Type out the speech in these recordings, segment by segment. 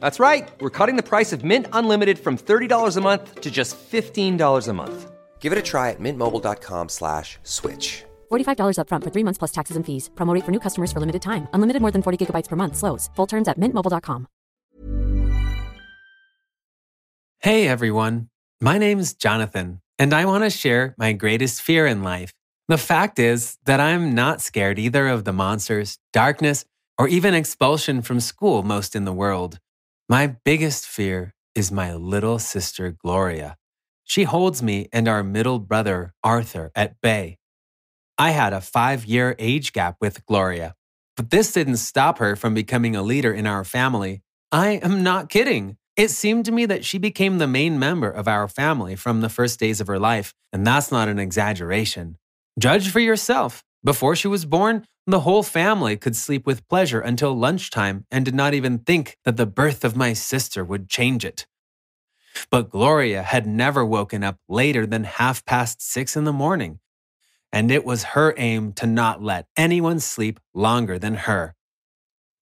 That's right. We're cutting the price of Mint Unlimited from $30 a month to just $15 a month. Give it a try at mintmobile.com slash switch. $45 upfront for three months plus taxes and fees. Promo rate for new customers for limited time. Unlimited more than 40 gigabytes per month. Slows. Full terms at mintmobile.com. Hey everyone. My name's Jonathan, and I want to share my greatest fear in life. The fact is that I'm not scared either of the monsters, darkness, or even expulsion from school most in the world. My biggest fear is my little sister Gloria. She holds me and our middle brother Arthur at bay. I had a five year age gap with Gloria, but this didn't stop her from becoming a leader in our family. I am not kidding. It seemed to me that she became the main member of our family from the first days of her life, and that's not an exaggeration. Judge for yourself. Before she was born, the whole family could sleep with pleasure until lunchtime and did not even think that the birth of my sister would change it. But Gloria had never woken up later than half past six in the morning, and it was her aim to not let anyone sleep longer than her.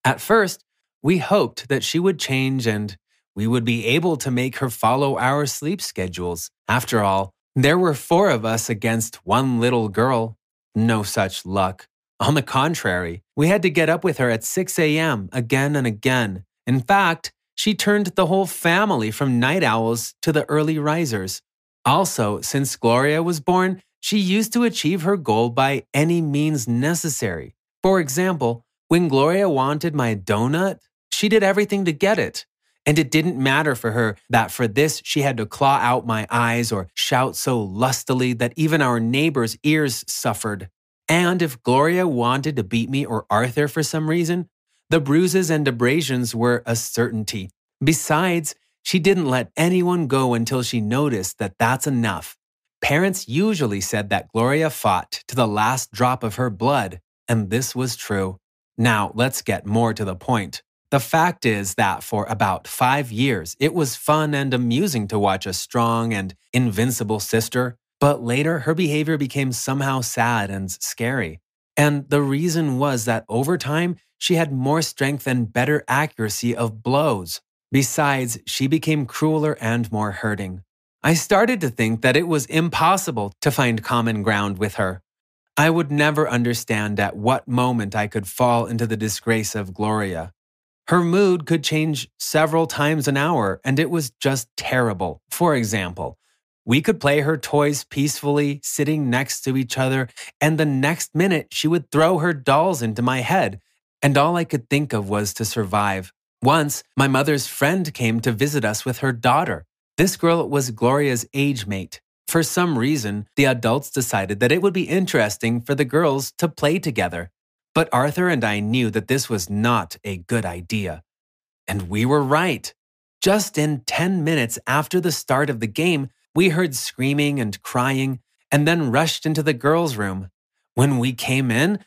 At first, we hoped that she would change and we would be able to make her follow our sleep schedules. After all, there were four of us against one little girl. No such luck. On the contrary, we had to get up with her at 6 a.m. again and again. In fact, she turned the whole family from night owls to the early risers. Also, since Gloria was born, she used to achieve her goal by any means necessary. For example, when Gloria wanted my donut, she did everything to get it. And it didn't matter for her that for this she had to claw out my eyes or shout so lustily that even our neighbors' ears suffered. And if Gloria wanted to beat me or Arthur for some reason, the bruises and abrasions were a certainty. Besides, she didn't let anyone go until she noticed that that's enough. Parents usually said that Gloria fought to the last drop of her blood, and this was true. Now, let's get more to the point. The fact is that for about five years, it was fun and amusing to watch a strong and invincible sister, but later her behavior became somehow sad and scary. And the reason was that over time, she had more strength and better accuracy of blows. Besides, she became crueler and more hurting. I started to think that it was impossible to find common ground with her. I would never understand at what moment I could fall into the disgrace of Gloria. Her mood could change several times an hour, and it was just terrible. For example, we could play her toys peacefully, sitting next to each other, and the next minute she would throw her dolls into my head, and all I could think of was to survive. Once, my mother's friend came to visit us with her daughter. This girl was Gloria's age mate. For some reason, the adults decided that it would be interesting for the girls to play together. But Arthur and I knew that this was not a good idea. And we were right. Just in 10 minutes after the start of the game, we heard screaming and crying and then rushed into the girls' room. When we came in,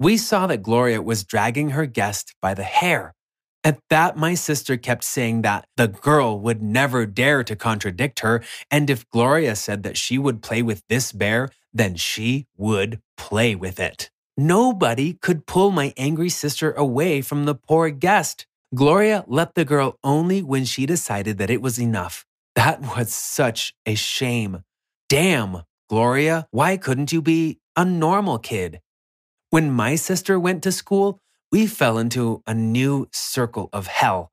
we saw that Gloria was dragging her guest by the hair. At that, my sister kept saying that the girl would never dare to contradict her, and if Gloria said that she would play with this bear, then she would play with it. Nobody could pull my angry sister away from the poor guest. Gloria let the girl only when she decided that it was enough. That was such a shame. Damn, Gloria, why couldn't you be a normal kid? When my sister went to school, we fell into a new circle of hell.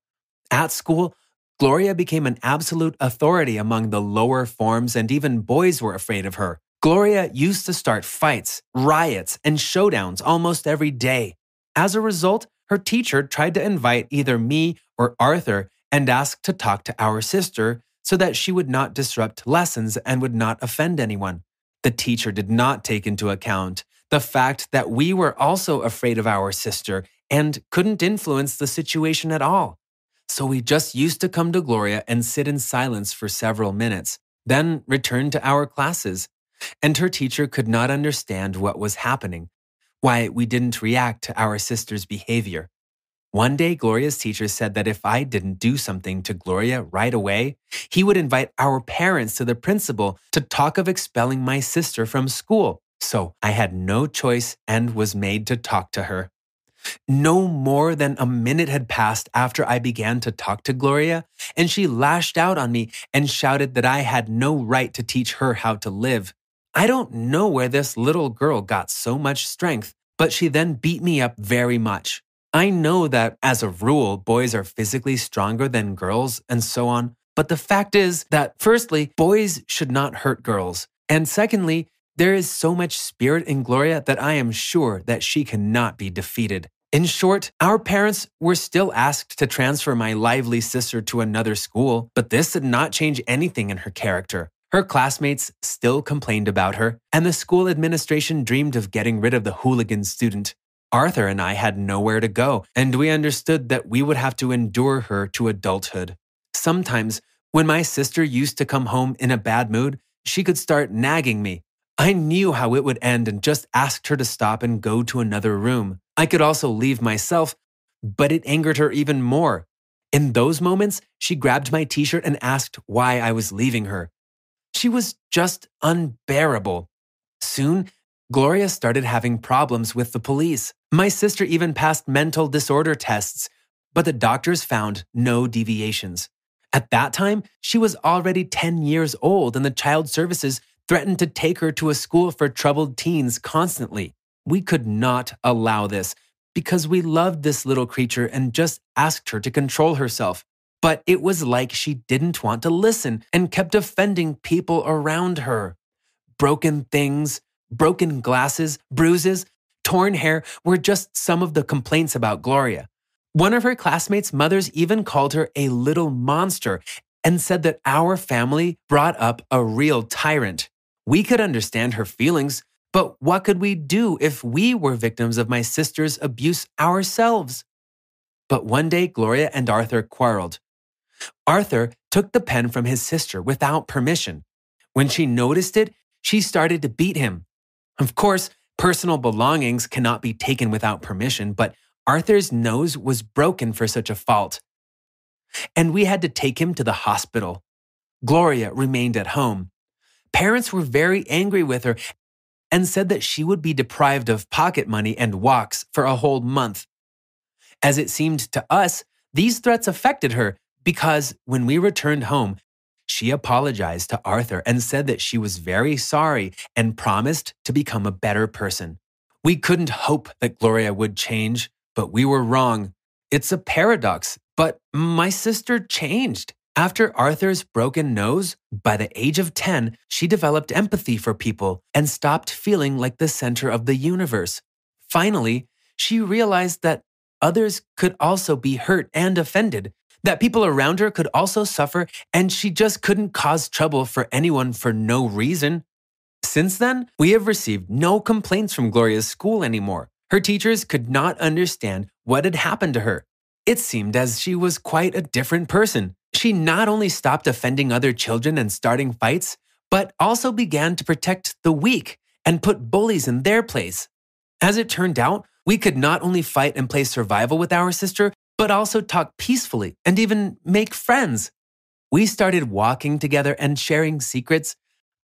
At school, Gloria became an absolute authority among the lower forms, and even boys were afraid of her. Gloria used to start fights, riots, and showdowns almost every day. As a result, her teacher tried to invite either me or Arthur and ask to talk to our sister so that she would not disrupt lessons and would not offend anyone. The teacher did not take into account the fact that we were also afraid of our sister and couldn't influence the situation at all. So we just used to come to Gloria and sit in silence for several minutes, then return to our classes. And her teacher could not understand what was happening, why we didn't react to our sister's behavior. One day, Gloria's teacher said that if I didn't do something to Gloria right away, he would invite our parents to the principal to talk of expelling my sister from school. So I had no choice and was made to talk to her. No more than a minute had passed after I began to talk to Gloria, and she lashed out on me and shouted that I had no right to teach her how to live. I don't know where this little girl got so much strength, but she then beat me up very much. I know that as a rule, boys are physically stronger than girls and so on. But the fact is that, firstly, boys should not hurt girls. And secondly, there is so much spirit in Gloria that I am sure that she cannot be defeated. In short, our parents were still asked to transfer my lively sister to another school, but this did not change anything in her character. Her classmates still complained about her, and the school administration dreamed of getting rid of the hooligan student. Arthur and I had nowhere to go, and we understood that we would have to endure her to adulthood. Sometimes, when my sister used to come home in a bad mood, she could start nagging me, I knew how it would end and just asked her to stop and go to another room. I could also leave myself, but it angered her even more. In those moments, she grabbed my t shirt and asked why I was leaving her. She was just unbearable. Soon, Gloria started having problems with the police. My sister even passed mental disorder tests, but the doctors found no deviations. At that time, she was already 10 years old, and the child services threatened to take her to a school for troubled teens constantly. We could not allow this because we loved this little creature and just asked her to control herself. But it was like she didn't want to listen and kept offending people around her. Broken things, broken glasses, bruises, torn hair were just some of the complaints about Gloria. One of her classmates' mothers even called her a little monster and said that our family brought up a real tyrant. We could understand her feelings, but what could we do if we were victims of my sister's abuse ourselves? But one day, Gloria and Arthur quarreled. Arthur took the pen from his sister without permission. When she noticed it, she started to beat him. Of course, personal belongings cannot be taken without permission, but Arthur's nose was broken for such a fault. And we had to take him to the hospital. Gloria remained at home. Parents were very angry with her and said that she would be deprived of pocket money and walks for a whole month. As it seemed to us, these threats affected her because when we returned home, she apologized to Arthur and said that she was very sorry and promised to become a better person. We couldn't hope that Gloria would change, but we were wrong. It's a paradox, but my sister changed. After Arthur's broken nose, by the age of 10, she developed empathy for people and stopped feeling like the center of the universe. Finally, she realized that others could also be hurt and offended, that people around her could also suffer, and she just couldn't cause trouble for anyone for no reason. Since then, we have received no complaints from Gloria's school anymore. Her teachers could not understand what had happened to her. It seemed as she was quite a different person. She not only stopped offending other children and starting fights, but also began to protect the weak and put bullies in their place. As it turned out, we could not only fight and play survival with our sister, but also talk peacefully and even make friends. We started walking together and sharing secrets.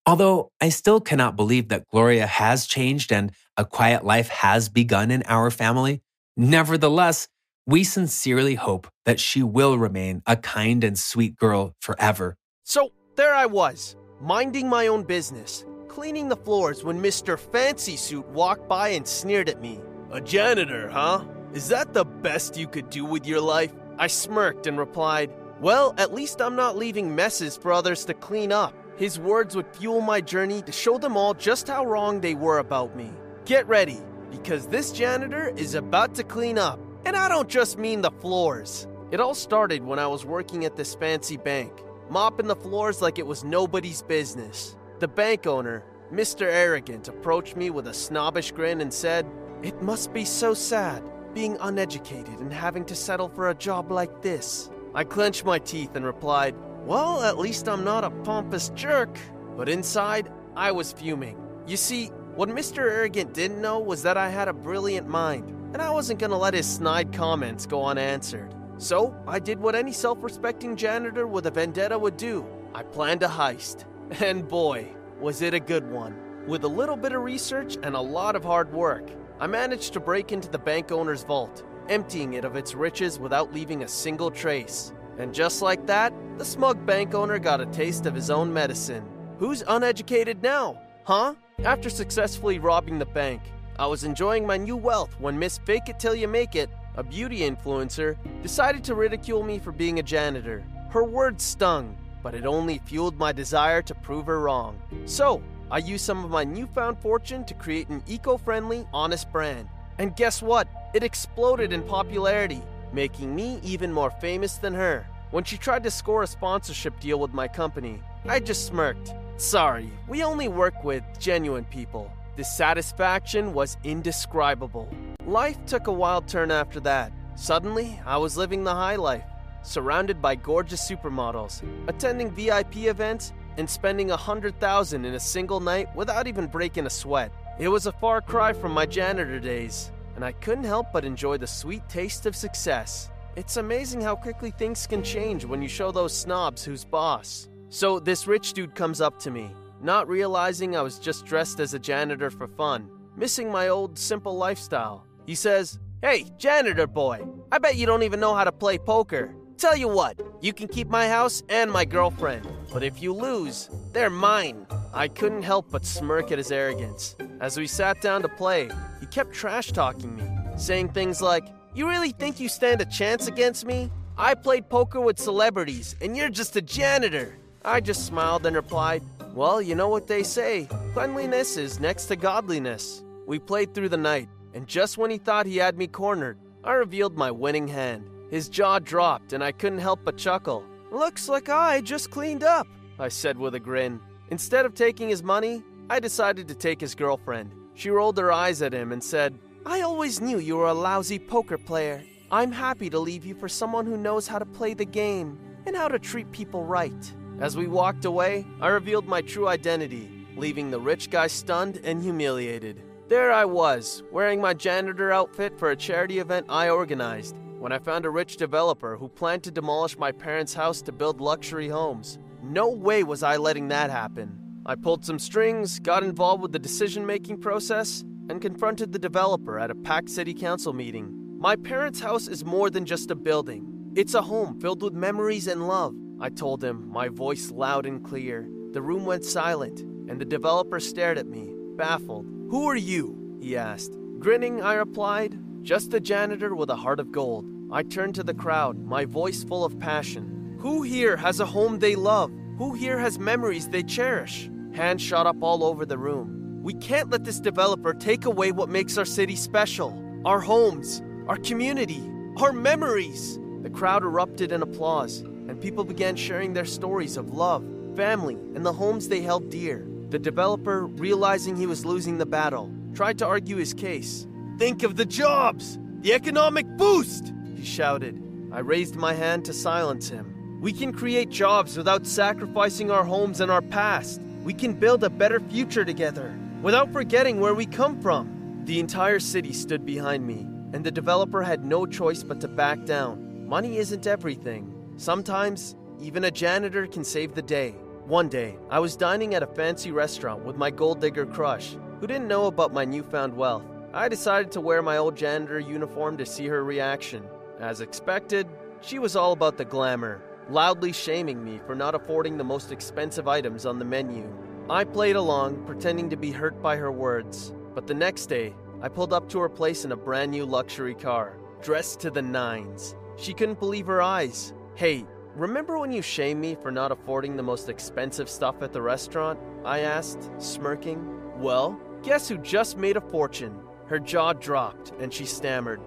Although I still cannot believe that Gloria has changed and a quiet life has begun in our family, nevertheless, we sincerely hope that she will remain a kind and sweet girl forever. So there I was, minding my own business, cleaning the floors when Mr. Fancy Suit walked by and sneered at me. A janitor, huh? Is that the best you could do with your life? I smirked and replied, Well, at least I'm not leaving messes for others to clean up. His words would fuel my journey to show them all just how wrong they were about me. Get ready, because this janitor is about to clean up. And I don't just mean the floors. It all started when I was working at this fancy bank, mopping the floors like it was nobody's business. The bank owner, Mr. Arrogant, approached me with a snobbish grin and said, It must be so sad being uneducated and having to settle for a job like this. I clenched my teeth and replied, Well, at least I'm not a pompous jerk. But inside, I was fuming. You see, what Mr. Arrogant didn't know was that I had a brilliant mind, and I wasn't gonna let his snide comments go unanswered. So, I did what any self respecting janitor with a vendetta would do I planned a heist. And boy, was it a good one. With a little bit of research and a lot of hard work, I managed to break into the bank owner's vault emptying it of its riches without leaving a single trace. And just like that, the smug bank owner got a taste of his own medicine. Who's uneducated now? Huh? After successfully robbing the bank, I was enjoying my new wealth when Miss Fake It Till You Make It, a beauty influencer, decided to ridicule me for being a janitor. Her words stung, but it only fueled my desire to prove her wrong. So, I used some of my newfound fortune to create an eco friendly, honest brand. And guess what? It exploded in popularity, making me even more famous than her. When she tried to score a sponsorship deal with my company, I just smirked. Sorry, we only work with genuine people. The satisfaction was indescribable. Life took a wild turn after that. Suddenly, I was living the high life, surrounded by gorgeous supermodels, attending VIP events, and spending a hundred thousand in a single night without even breaking a sweat. It was a far cry from my janitor days, and I couldn't help but enjoy the sweet taste of success. It's amazing how quickly things can change when you show those snobs who's boss. So, this rich dude comes up to me, not realizing I was just dressed as a janitor for fun, missing my old simple lifestyle. He says, Hey, janitor boy, I bet you don't even know how to play poker. Tell you what, you can keep my house and my girlfriend, but if you lose, they're mine. I couldn't help but smirk at his arrogance. As we sat down to play, he kept trash talking me, saying things like, You really think you stand a chance against me? I played poker with celebrities, and you're just a janitor. I just smiled and replied, Well, you know what they say cleanliness is next to godliness. We played through the night, and just when he thought he had me cornered, I revealed my winning hand. His jaw dropped, and I couldn't help but chuckle. Looks like I just cleaned up, I said with a grin. Instead of taking his money, I decided to take his girlfriend. She rolled her eyes at him and said, I always knew you were a lousy poker player. I'm happy to leave you for someone who knows how to play the game and how to treat people right. As we walked away, I revealed my true identity, leaving the rich guy stunned and humiliated. There I was, wearing my janitor outfit for a charity event I organized when I found a rich developer who planned to demolish my parents' house to build luxury homes. No way was I letting that happen. I pulled some strings, got involved with the decision making process, and confronted the developer at a packed city council meeting. My parents' house is more than just a building, it's a home filled with memories and love. I told him, my voice loud and clear. The room went silent, and the developer stared at me, baffled. Who are you? he asked. Grinning, I replied, just a janitor with a heart of gold. I turned to the crowd, my voice full of passion. Who here has a home they love? Who here has memories they cherish? Hands shot up all over the room. We can't let this developer take away what makes our city special our homes, our community, our memories. The crowd erupted in applause, and people began sharing their stories of love, family, and the homes they held dear. The developer, realizing he was losing the battle, tried to argue his case. Think of the jobs! The economic boost! He shouted. I raised my hand to silence him. We can create jobs without sacrificing our homes and our past. We can build a better future together without forgetting where we come from. The entire city stood behind me, and the developer had no choice but to back down. Money isn't everything. Sometimes, even a janitor can save the day. One day, I was dining at a fancy restaurant with my gold digger crush, who didn't know about my newfound wealth. I decided to wear my old janitor uniform to see her reaction. As expected, she was all about the glamour, loudly shaming me for not affording the most expensive items on the menu. I played along, pretending to be hurt by her words. But the next day, I pulled up to her place in a brand new luxury car, dressed to the nines. She couldn't believe her eyes. Hey, remember when you shamed me for not affording the most expensive stuff at the restaurant? I asked, smirking. Well, guess who just made a fortune? Her jaw dropped and she stammered,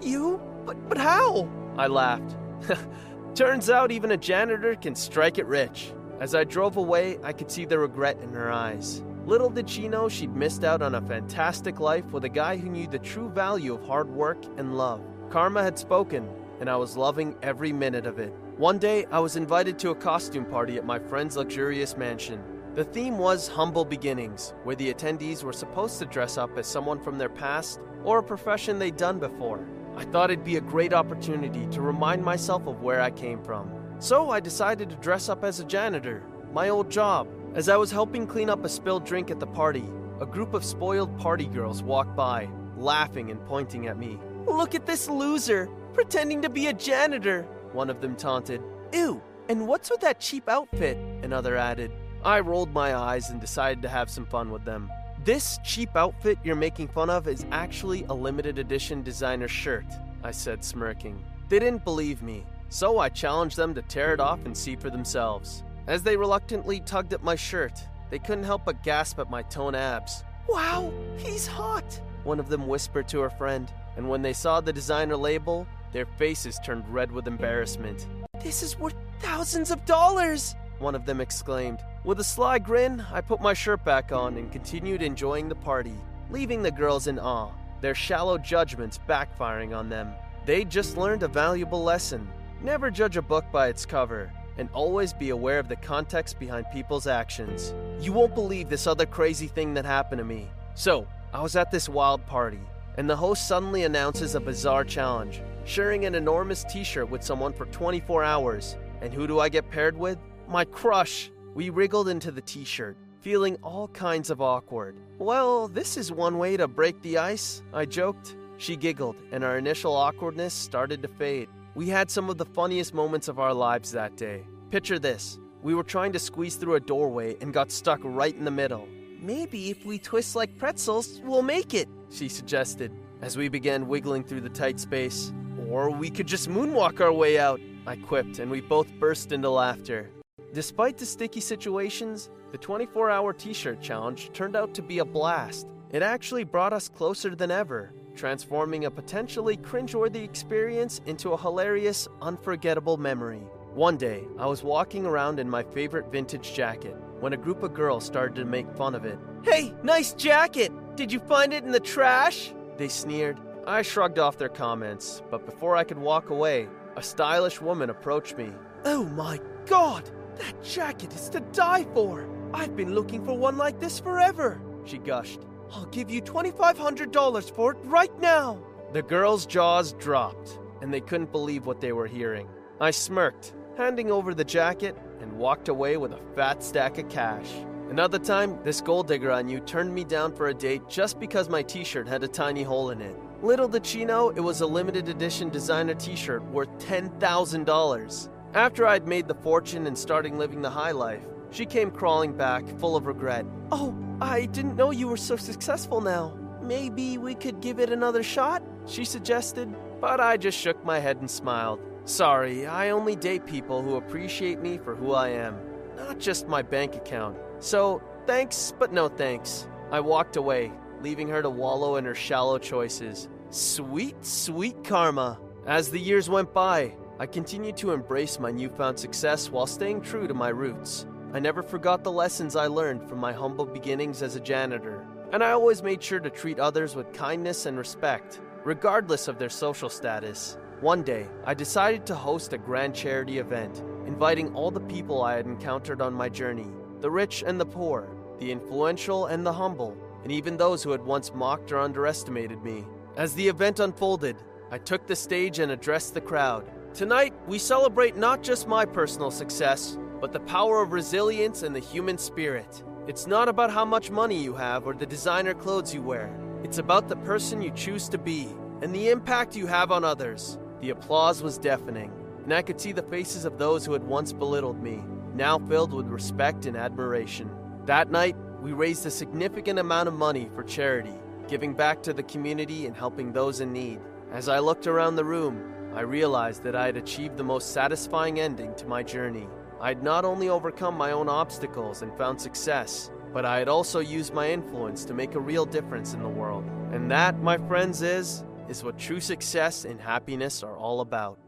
You? But, but how? I laughed. Turns out even a janitor can strike it rich. As I drove away, I could see the regret in her eyes. Little did she know she'd missed out on a fantastic life with a guy who knew the true value of hard work and love. Karma had spoken, and I was loving every minute of it. One day, I was invited to a costume party at my friend's luxurious mansion. The theme was Humble Beginnings, where the attendees were supposed to dress up as someone from their past or a profession they'd done before. I thought it'd be a great opportunity to remind myself of where I came from. So I decided to dress up as a janitor, my old job. As I was helping clean up a spilled drink at the party, a group of spoiled party girls walked by, laughing and pointing at me. Look at this loser, pretending to be a janitor, one of them taunted. Ew, and what's with that cheap outfit? Another added. I rolled my eyes and decided to have some fun with them. This cheap outfit you're making fun of is actually a limited edition designer shirt, I said, smirking. They didn't believe me, so I challenged them to tear it off and see for themselves. As they reluctantly tugged at my shirt, they couldn't help but gasp at my toned abs. Wow, he's hot, one of them whispered to her friend, and when they saw the designer label, their faces turned red with embarrassment. This is worth thousands of dollars, one of them exclaimed. With a sly grin, I put my shirt back on and continued enjoying the party, leaving the girls in awe, their shallow judgments backfiring on them. They'd just learned a valuable lesson. Never judge a book by its cover and always be aware of the context behind people's actions. You won't believe this other crazy thing that happened to me. So, I was at this wild party, and the host suddenly announces a bizarre challenge sharing an enormous t shirt with someone for 24 hours. And who do I get paired with? My crush! We wriggled into the t shirt, feeling all kinds of awkward. Well, this is one way to break the ice, I joked. She giggled, and our initial awkwardness started to fade. We had some of the funniest moments of our lives that day. Picture this we were trying to squeeze through a doorway and got stuck right in the middle. Maybe if we twist like pretzels, we'll make it, she suggested, as we began wiggling through the tight space. Or we could just moonwalk our way out, I quipped, and we both burst into laughter. Despite the sticky situations, the 24 hour t shirt challenge turned out to be a blast. It actually brought us closer than ever, transforming a potentially cringeworthy experience into a hilarious, unforgettable memory. One day, I was walking around in my favorite vintage jacket when a group of girls started to make fun of it. Hey, nice jacket! Did you find it in the trash? They sneered. I shrugged off their comments, but before I could walk away, a stylish woman approached me. Oh my god! That jacket is to die for! I've been looking for one like this forever, she gushed. I'll give you $2,500 for it right now. The girls' jaws dropped, and they couldn't believe what they were hearing. I smirked, handing over the jacket, and walked away with a fat stack of cash. Another time, this gold digger I knew turned me down for a date just because my t shirt had a tiny hole in it. Little did she know it was a limited edition designer t shirt worth $10,000. After I'd made the fortune and starting living the high life, she came crawling back, full of regret. Oh, I didn't know you were so successful now. Maybe we could give it another shot? She suggested, but I just shook my head and smiled. Sorry, I only date people who appreciate me for who I am, not just my bank account. So, thanks, but no thanks. I walked away, leaving her to wallow in her shallow choices. Sweet, sweet karma. As the years went by, I continued to embrace my newfound success while staying true to my roots. I never forgot the lessons I learned from my humble beginnings as a janitor, and I always made sure to treat others with kindness and respect, regardless of their social status. One day, I decided to host a grand charity event, inviting all the people I had encountered on my journey the rich and the poor, the influential and the humble, and even those who had once mocked or underestimated me. As the event unfolded, I took the stage and addressed the crowd. Tonight, we celebrate not just my personal success, but the power of resilience and the human spirit. It's not about how much money you have or the designer clothes you wear. It's about the person you choose to be and the impact you have on others. The applause was deafening, and I could see the faces of those who had once belittled me, now filled with respect and admiration. That night, we raised a significant amount of money for charity, giving back to the community and helping those in need. As I looked around the room, I realized that I had achieved the most satisfying ending to my journey. I had not only overcome my own obstacles and found success, but I had also used my influence to make a real difference in the world. And that, my friends, is is what true success and happiness are all about.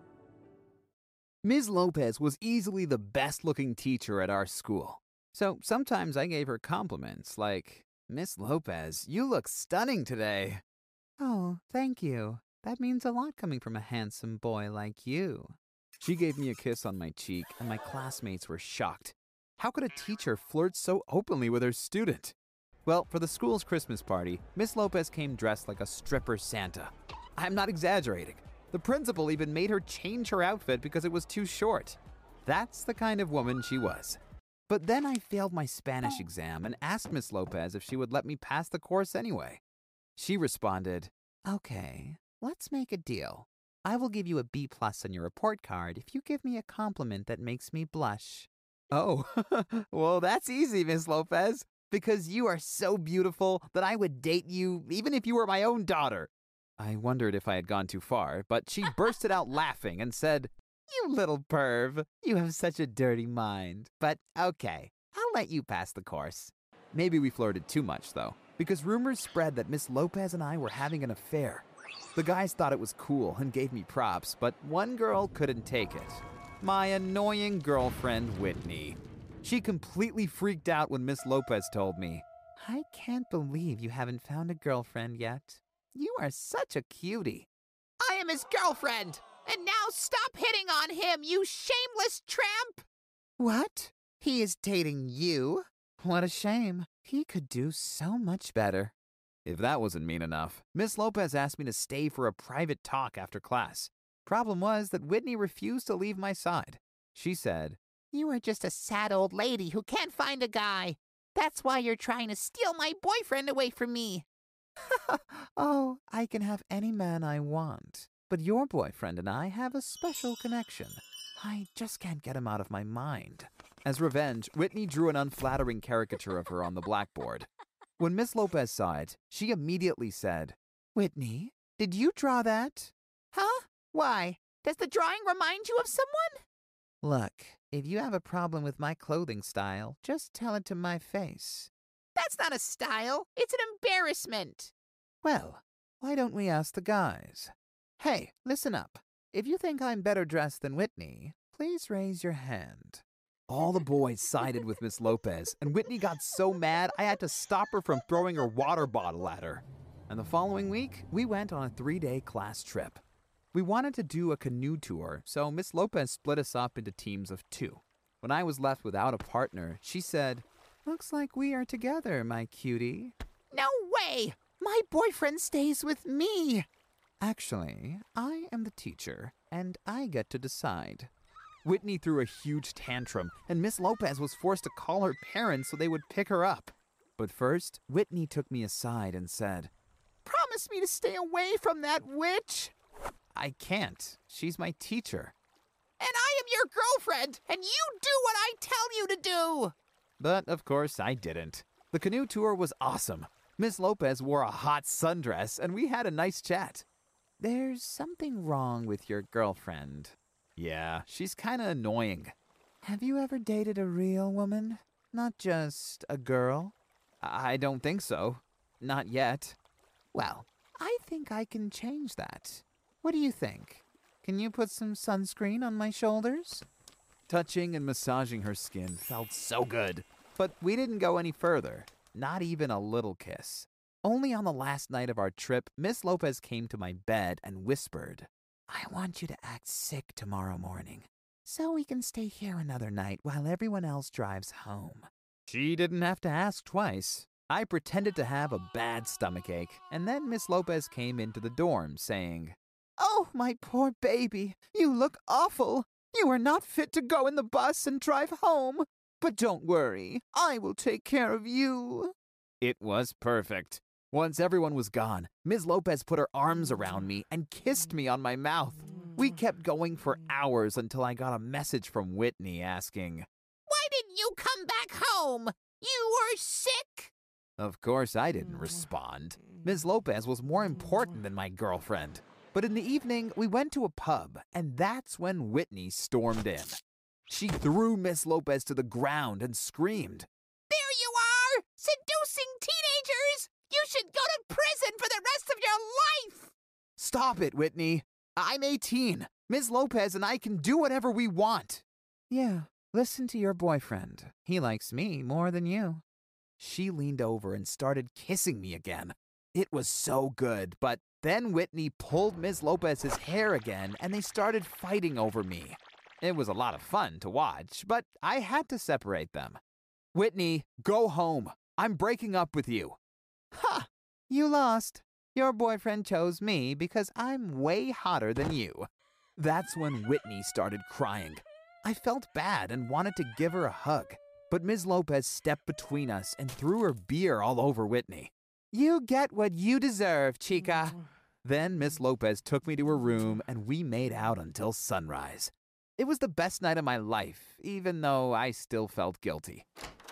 Ms. Lopez was easily the best looking teacher at our school. So sometimes I gave her compliments like, Miss Lopez, you look stunning today. Oh, thank you. That means a lot coming from a handsome boy like you. She gave me a kiss on my cheek, and my classmates were shocked. How could a teacher flirt so openly with her student? Well, for the school's Christmas party, Miss Lopez came dressed like a stripper Santa. I'm not exaggerating. The principal even made her change her outfit because it was too short. That's the kind of woman she was. But then I failed my Spanish exam and asked Miss Lopez if she would let me pass the course anyway. She responded, Okay, let's make a deal. I will give you a B plus on your report card if you give me a compliment that makes me blush. Oh, well, that's easy, Miss Lopez, because you are so beautiful that I would date you even if you were my own daughter. I wondered if I had gone too far, but she bursted out laughing and said, You little perv, you have such a dirty mind. But okay, I'll let you pass the course. Maybe we flirted too much, though, because rumors spread that Miss Lopez and I were having an affair. The guys thought it was cool and gave me props, but one girl couldn't take it. My annoying girlfriend, Whitney. She completely freaked out when Miss Lopez told me, I can't believe you haven't found a girlfriend yet. You are such a cutie. I am his girlfriend, and now stop hitting on him, you shameless tramp! What? He is dating you? What a shame. He could do so much better. If that wasn't mean enough, Miss Lopez asked me to stay for a private talk after class. Problem was that Whitney refused to leave my side. She said, You are just a sad old lady who can't find a guy. That's why you're trying to steal my boyfriend away from me. oh, I can have any man I want. But your boyfriend and I have a special connection. I just can't get him out of my mind. As revenge, Whitney drew an unflattering caricature of her on the blackboard. When Miss Lopez saw it, she immediately said, Whitney, did you draw that? Huh? Why? Does the drawing remind you of someone? Look, if you have a problem with my clothing style, just tell it to my face. That's not a style. It's an embarrassment. Well, why don't we ask the guys? Hey, listen up. If you think I'm better dressed than Whitney, please raise your hand. All the boys sided with Miss Lopez, and Whitney got so mad I had to stop her from throwing her water bottle at her. And the following week, we went on a three day class trip. We wanted to do a canoe tour, so Miss Lopez split us up into teams of two. When I was left without a partner, she said, Looks like we are together, my cutie. No way! My boyfriend stays with me. Actually, I am the teacher, and I get to decide. Whitney threw a huge tantrum, and Miss Lopez was forced to call her parents so they would pick her up. But first, Whitney took me aside and said, Promise me to stay away from that witch. I can't. She's my teacher. And I am your girlfriend, and you do what I tell you to do. But of course, I didn't. The canoe tour was awesome. Miss Lopez wore a hot sundress, and we had a nice chat. There's something wrong with your girlfriend. Yeah, she's kinda annoying. Have you ever dated a real woman? Not just a girl? I don't think so. Not yet. Well, I think I can change that. What do you think? Can you put some sunscreen on my shoulders? Touching and massaging her skin felt so good. But we didn't go any further. Not even a little kiss. Only on the last night of our trip, Miss Lopez came to my bed and whispered, I want you to act sick tomorrow morning, so we can stay here another night while everyone else drives home. She didn't have to ask twice. I pretended to have a bad stomach ache, and then Miss Lopez came into the dorm saying, Oh, my poor baby, you look awful. You are not fit to go in the bus and drive home. But don't worry, I will take care of you. It was perfect. Once everyone was gone, Ms. Lopez put her arms around me and kissed me on my mouth. We kept going for hours until I got a message from Whitney asking, Why didn't you come back home? You were sick? Of course, I didn't respond. Ms. Lopez was more important than my girlfriend. But in the evening, we went to a pub, and that's when Whitney stormed in. She threw Miss Lopez to the ground and screamed. There you are! Seducing teenagers! You should go to prison for the rest of your life! Stop it, Whitney. I'm 18. Ms. Lopez and I can do whatever we want. Yeah, listen to your boyfriend. He likes me more than you. She leaned over and started kissing me again. It was so good, but then Whitney pulled Ms. Lopez's hair again and they started fighting over me. It was a lot of fun to watch, but I had to separate them. Whitney, go home. I'm breaking up with you. Ha! You lost. Your boyfriend chose me because I'm way hotter than you. That's when Whitney started crying. I felt bad and wanted to give her a hug, but Ms. Lopez stepped between us and threw her beer all over Whitney. You get what you deserve, chica. Mm. Then Miss Lopez took me to her room and we made out until sunrise. It was the best night of my life, even though I still felt guilty.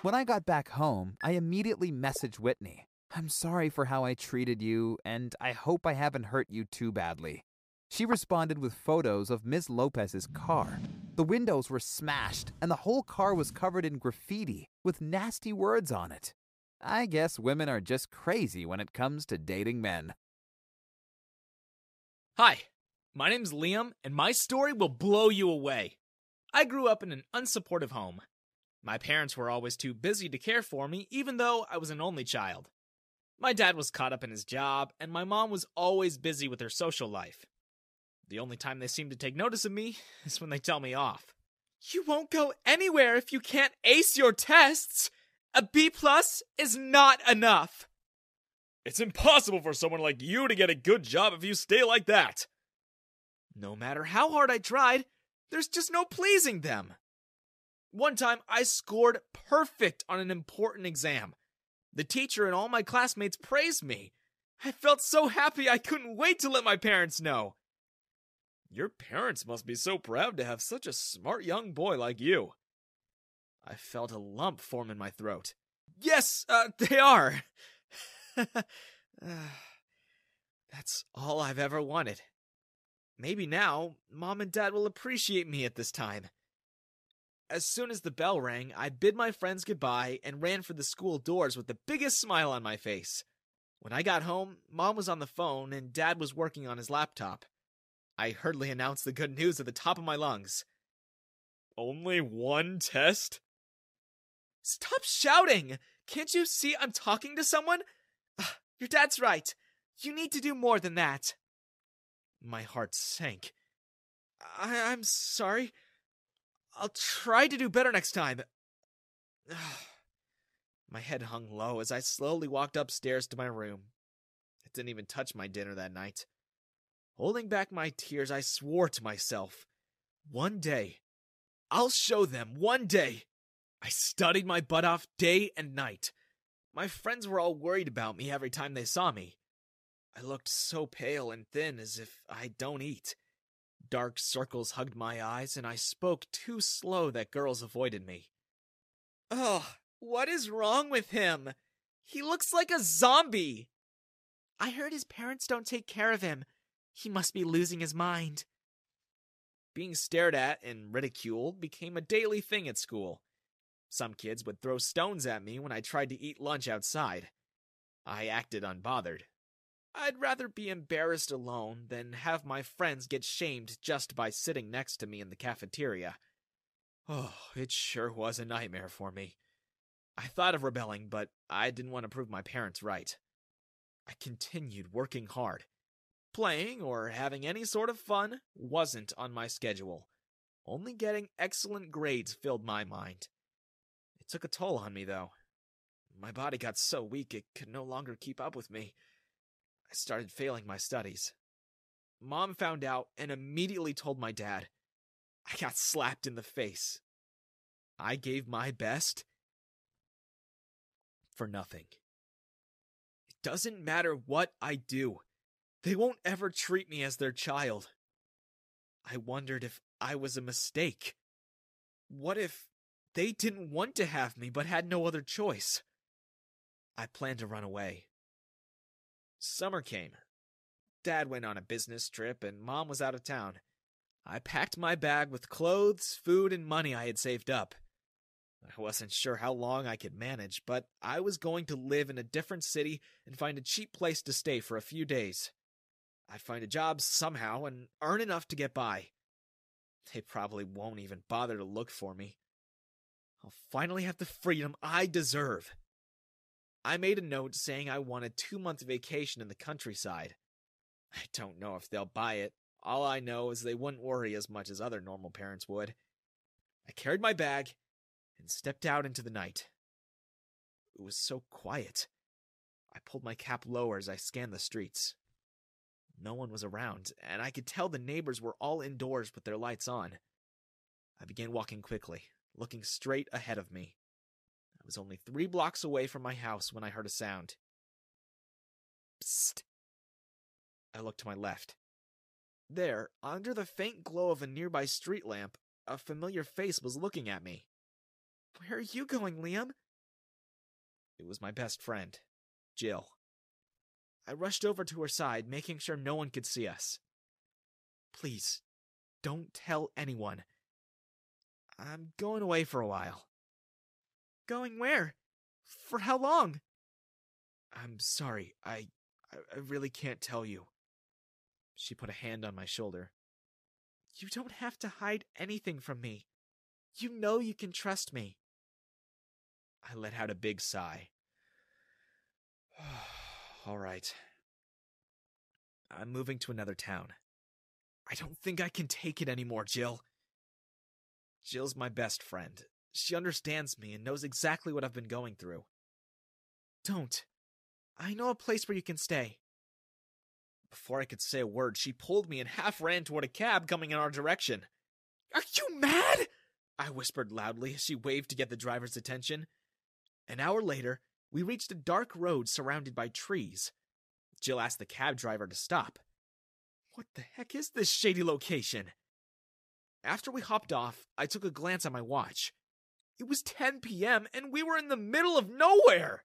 When I got back home, I immediately messaged Whitney. I'm sorry for how I treated you, and I hope I haven't hurt you too badly. She responded with photos of Ms. Lopez's car. The windows were smashed, and the whole car was covered in graffiti with nasty words on it. I guess women are just crazy when it comes to dating men. Hi, my name's Liam, and my story will blow you away. I grew up in an unsupportive home. My parents were always too busy to care for me, even though I was an only child. My dad was caught up in his job, and my mom was always busy with her social life. The only time they seem to take notice of me is when they tell me off. You won't go anywhere if you can't ace your tests! A B plus is not enough! It's impossible for someone like you to get a good job if you stay like that! No matter how hard I tried, there's just no pleasing them. One time, I scored perfect on an important exam. The teacher and all my classmates praised me. I felt so happy I couldn't wait to let my parents know. Your parents must be so proud to have such a smart young boy like you. I felt a lump form in my throat. Yes, uh, they are. That's all I've ever wanted. Maybe now, Mom and Dad will appreciate me at this time. As soon as the bell rang, I bid my friends goodbye and ran for the school doors with the biggest smile on my face. When I got home, Mom was on the phone and Dad was working on his laptop. I hurriedly announced the good news at the top of my lungs. Only one test? Stop shouting! Can't you see I'm talking to someone? Ah, your dad's right. You need to do more than that. My heart sank. I- I'm sorry. I'll try to do better next time. my head hung low as I slowly walked upstairs to my room. I didn't even touch my dinner that night. Holding back my tears, I swore to myself, one day, I'll show them, one day. I studied my butt off day and night. My friends were all worried about me every time they saw me. I looked so pale and thin as if I don't eat. Dark circles hugged my eyes, and I spoke too slow that girls avoided me. Ugh, what is wrong with him? He looks like a zombie. I heard his parents don't take care of him. He must be losing his mind. Being stared at and ridiculed became a daily thing at school. Some kids would throw stones at me when I tried to eat lunch outside. I acted unbothered. I'd rather be embarrassed alone than have my friends get shamed just by sitting next to me in the cafeteria. Oh, it sure was a nightmare for me. I thought of rebelling, but I didn't want to prove my parents right. I continued working hard. Playing or having any sort of fun wasn't on my schedule. Only getting excellent grades filled my mind. It took a toll on me, though. My body got so weak it could no longer keep up with me. I started failing my studies. Mom found out and immediately told my dad. I got slapped in the face. I gave my best for nothing. It doesn't matter what I do, they won't ever treat me as their child. I wondered if I was a mistake. What if they didn't want to have me but had no other choice? I planned to run away. Summer came. Dad went on a business trip and Mom was out of town. I packed my bag with clothes, food, and money I had saved up. I wasn't sure how long I could manage, but I was going to live in a different city and find a cheap place to stay for a few days. I'd find a job somehow and earn enough to get by. They probably won't even bother to look for me. I'll finally have the freedom I deserve. I made a note saying I wanted two month vacation in the countryside. I don't know if they'll buy it. All I know is they wouldn't worry as much as other normal parents would. I carried my bag and stepped out into the night. It was so quiet. I pulled my cap lower as I scanned the streets. No one was around, and I could tell the neighbors were all indoors with their lights on. I began walking quickly, looking straight ahead of me. I was only three blocks away from my house when I heard a sound. Psst. I looked to my left. There, under the faint glow of a nearby street lamp, a familiar face was looking at me. Where are you going, Liam? It was my best friend, Jill. I rushed over to her side, making sure no one could see us. Please, don't tell anyone. I'm going away for a while. Going where? For how long? I'm sorry. I I really can't tell you. She put a hand on my shoulder. You don't have to hide anything from me. You know you can trust me. I let out a big sigh. All right. I'm moving to another town. I don't think I can take it anymore, Jill. Jill's my best friend. She understands me and knows exactly what I've been going through. Don't. I know a place where you can stay. Before I could say a word, she pulled me and half ran toward a cab coming in our direction. Are you mad? I whispered loudly as she waved to get the driver's attention. An hour later, we reached a dark road surrounded by trees. Jill asked the cab driver to stop. What the heck is this shady location? After we hopped off, I took a glance at my watch. It was 10 p.m., and we were in the middle of nowhere!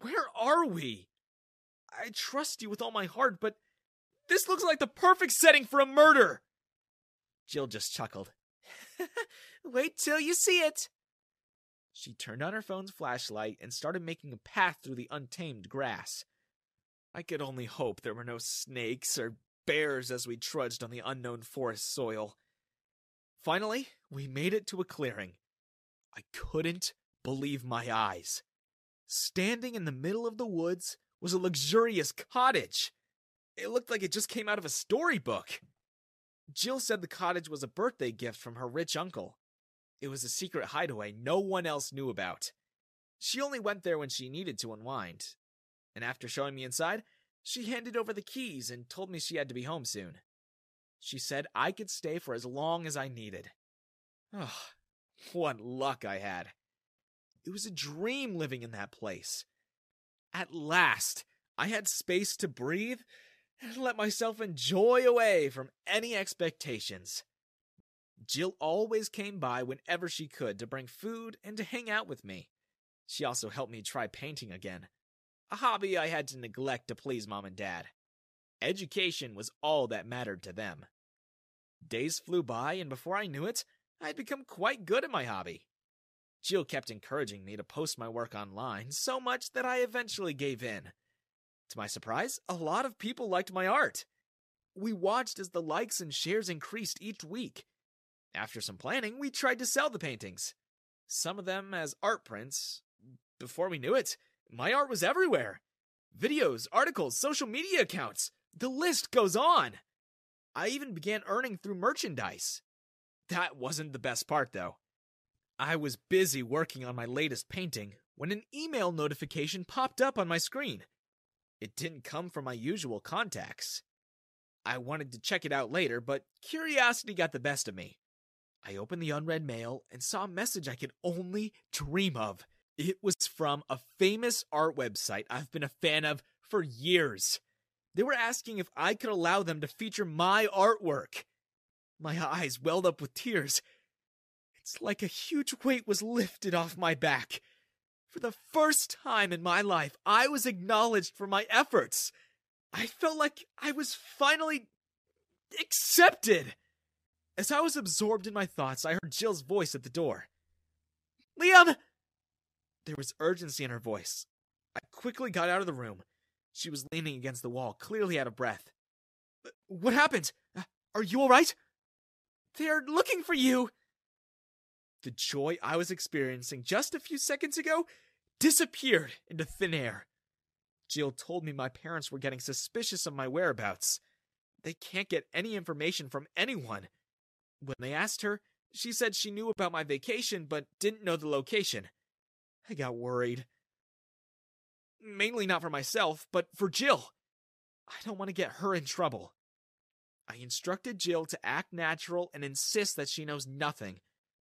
Where are we? I trust you with all my heart, but this looks like the perfect setting for a murder! Jill just chuckled. Wait till you see it! She turned on her phone's flashlight and started making a path through the untamed grass. I could only hope there were no snakes or bears as we trudged on the unknown forest soil. Finally, we made it to a clearing. I couldn't believe my eyes. Standing in the middle of the woods was a luxurious cottage. It looked like it just came out of a storybook. Jill said the cottage was a birthday gift from her rich uncle. It was a secret hideaway no one else knew about. She only went there when she needed to unwind. And after showing me inside, she handed over the keys and told me she had to be home soon. She said I could stay for as long as I needed. Oh, what luck I had. It was a dream living in that place. At last, I had space to breathe and let myself enjoy away from any expectations. Jill always came by whenever she could to bring food and to hang out with me. She also helped me try painting again, a hobby I had to neglect to please mom and dad. Education was all that mattered to them. Days flew by, and before I knew it, I had become quite good at my hobby. Jill kept encouraging me to post my work online so much that I eventually gave in. To my surprise, a lot of people liked my art. We watched as the likes and shares increased each week. After some planning, we tried to sell the paintings. Some of them as art prints. Before we knew it, my art was everywhere. Videos, articles, social media accounts. The list goes on. I even began earning through merchandise. That wasn't the best part, though. I was busy working on my latest painting when an email notification popped up on my screen. It didn't come from my usual contacts. I wanted to check it out later, but curiosity got the best of me. I opened the unread mail and saw a message I could only dream of. It was from a famous art website I've been a fan of for years. They were asking if I could allow them to feature my artwork. My eyes welled up with tears. It's like a huge weight was lifted off my back. For the first time in my life, I was acknowledged for my efforts. I felt like I was finally accepted. As I was absorbed in my thoughts, I heard Jill's voice at the door. Liam! There was urgency in her voice. I quickly got out of the room. She was leaning against the wall, clearly out of breath. What happened? Are you all right? They're looking for you. The joy I was experiencing just a few seconds ago disappeared into thin air. Jill told me my parents were getting suspicious of my whereabouts. They can't get any information from anyone. When they asked her, she said she knew about my vacation but didn't know the location. I got worried. Mainly not for myself, but for Jill. I don't want to get her in trouble. I instructed Jill to act natural and insist that she knows nothing,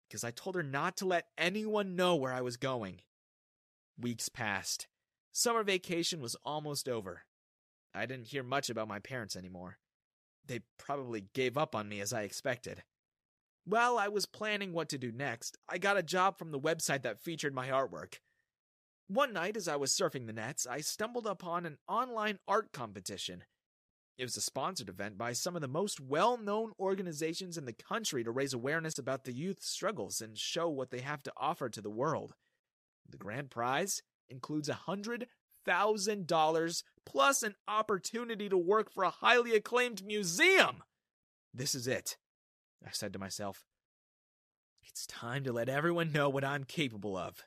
because I told her not to let anyone know where I was going. Weeks passed. Summer vacation was almost over. I didn't hear much about my parents anymore. They probably gave up on me as I expected. While I was planning what to do next, I got a job from the website that featured my artwork. One night, as I was surfing the nets, I stumbled upon an online art competition. It was a sponsored event by some of the most well known organizations in the country to raise awareness about the youth's struggles and show what they have to offer to the world. The grand prize includes $100,000 plus an opportunity to work for a highly acclaimed museum. This is it, I said to myself. It's time to let everyone know what I'm capable of.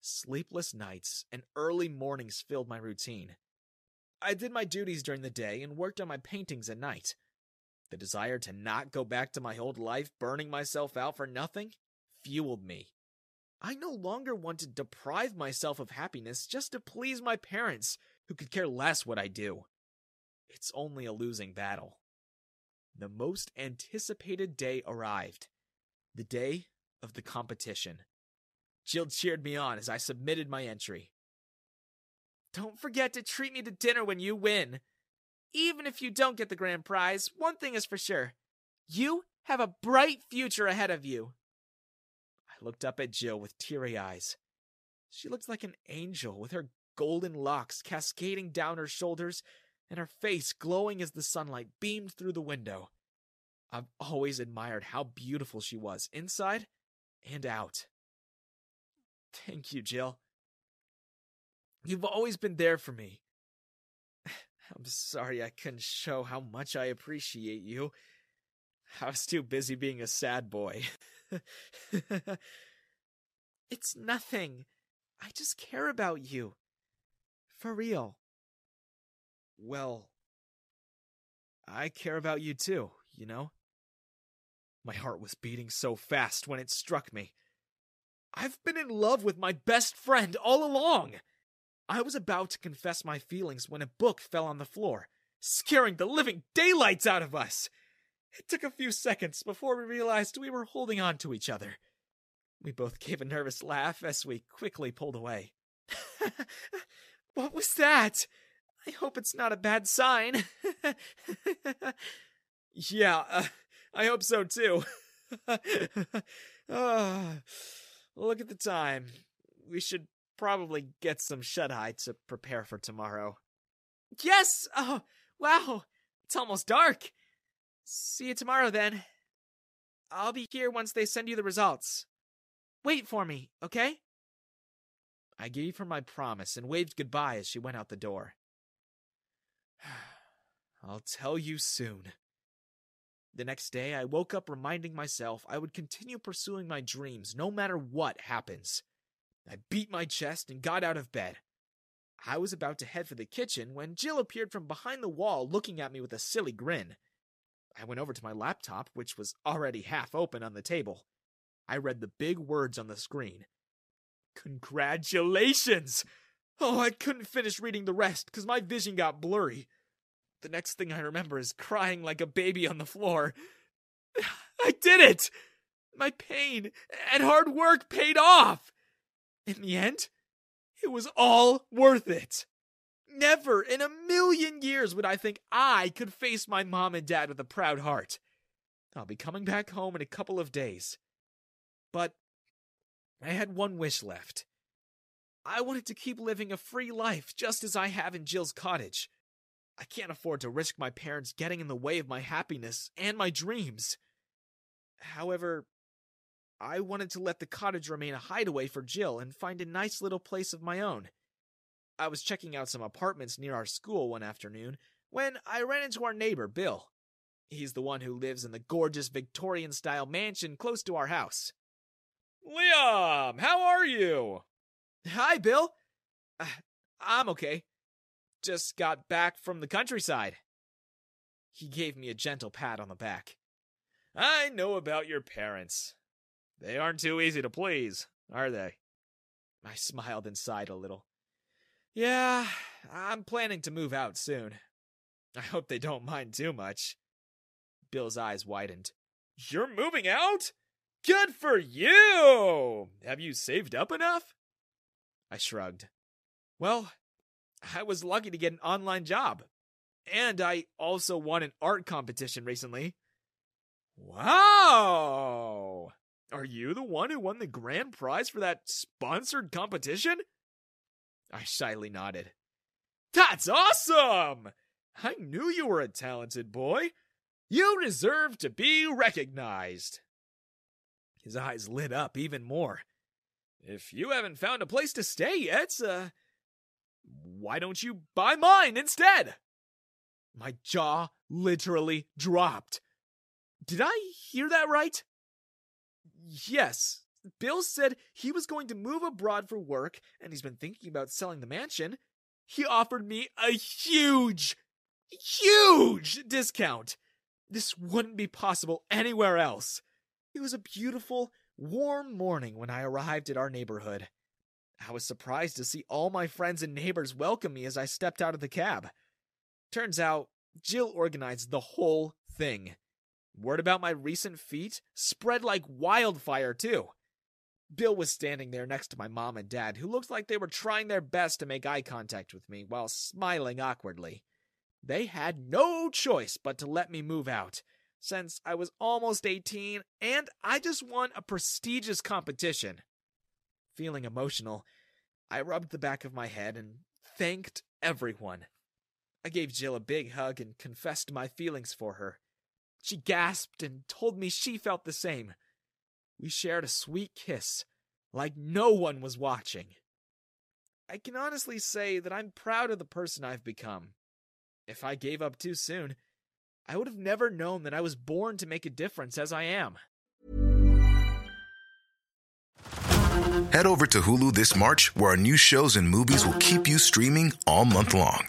Sleepless nights and early mornings filled my routine. I did my duties during the day and worked on my paintings at night. The desire to not go back to my old life, burning myself out for nothing, fueled me. I no longer want to deprive myself of happiness just to please my parents, who could care less what I do. It's only a losing battle. The most anticipated day arrived the day of the competition. Jill cheered me on as I submitted my entry. Don't forget to treat me to dinner when you win. Even if you don't get the grand prize, one thing is for sure you have a bright future ahead of you. I looked up at Jill with teary eyes. She looked like an angel with her golden locks cascading down her shoulders and her face glowing as the sunlight beamed through the window. I've always admired how beautiful she was, inside and out. Thank you, Jill. You've always been there for me. I'm sorry I couldn't show how much I appreciate you. I was too busy being a sad boy. it's nothing. I just care about you. For real. Well, I care about you too, you know? My heart was beating so fast when it struck me. I've been in love with my best friend all along. I was about to confess my feelings when a book fell on the floor, scaring the living daylights out of us. It took a few seconds before we realized we were holding on to each other. We both gave a nervous laugh as we quickly pulled away. what was that? I hope it's not a bad sign. yeah, uh, I hope so too. uh, look at the time. We should probably get some shut eye to prepare for tomorrow. Yes! Oh, wow! It's almost dark. See you tomorrow then. I'll be here once they send you the results. Wait for me, okay? I gave her my promise and waved goodbye as she went out the door. I'll tell you soon. The next day, I woke up reminding myself I would continue pursuing my dreams no matter what happens. I beat my chest and got out of bed. I was about to head for the kitchen when Jill appeared from behind the wall looking at me with a silly grin. I went over to my laptop, which was already half open on the table. I read the big words on the screen. Congratulations! Oh, I couldn't finish reading the rest because my vision got blurry. The next thing I remember is crying like a baby on the floor. I did it! My pain and hard work paid off! In the end, it was all worth it. Never in a million years would I think I could face my mom and dad with a proud heart. I'll be coming back home in a couple of days. But I had one wish left. I wanted to keep living a free life just as I have in Jill's cottage. I can't afford to risk my parents getting in the way of my happiness and my dreams. However, I wanted to let the cottage remain a hideaway for Jill and find a nice little place of my own. I was checking out some apartments near our school one afternoon when I ran into our neighbor, Bill. He's the one who lives in the gorgeous Victorian style mansion close to our house. Liam, how are you? Hi, Bill. Uh, I'm okay. Just got back from the countryside. He gave me a gentle pat on the back. I know about your parents. They aren't too easy to please, are they? I smiled and sighed a little. Yeah, I'm planning to move out soon. I hope they don't mind too much. Bill's eyes widened. You're moving out? Good for you! Have you saved up enough? I shrugged. Well, I was lucky to get an online job. And I also won an art competition recently. Wow! Are you the one who won the grand prize for that sponsored competition? I shyly nodded. That's awesome! I knew you were a talented boy. You deserve to be recognized. His eyes lit up even more. If you haven't found a place to stay yet, uh, why don't you buy mine instead? My jaw literally dropped. Did I hear that right? Yes. Bill said he was going to move abroad for work and he's been thinking about selling the mansion. He offered me a huge, huge discount. This wouldn't be possible anywhere else. It was a beautiful, warm morning when I arrived at our neighborhood. I was surprised to see all my friends and neighbors welcome me as I stepped out of the cab. Turns out, Jill organized the whole thing. Word about my recent feat spread like wildfire, too. Bill was standing there next to my mom and dad, who looked like they were trying their best to make eye contact with me while smiling awkwardly. They had no choice but to let me move out, since I was almost 18 and I just won a prestigious competition. Feeling emotional, I rubbed the back of my head and thanked everyone. I gave Jill a big hug and confessed my feelings for her. She gasped and told me she felt the same. We shared a sweet kiss, like no one was watching. I can honestly say that I'm proud of the person I've become. If I gave up too soon, I would have never known that I was born to make a difference as I am. Head over to Hulu this March, where our new shows and movies will keep you streaming all month long.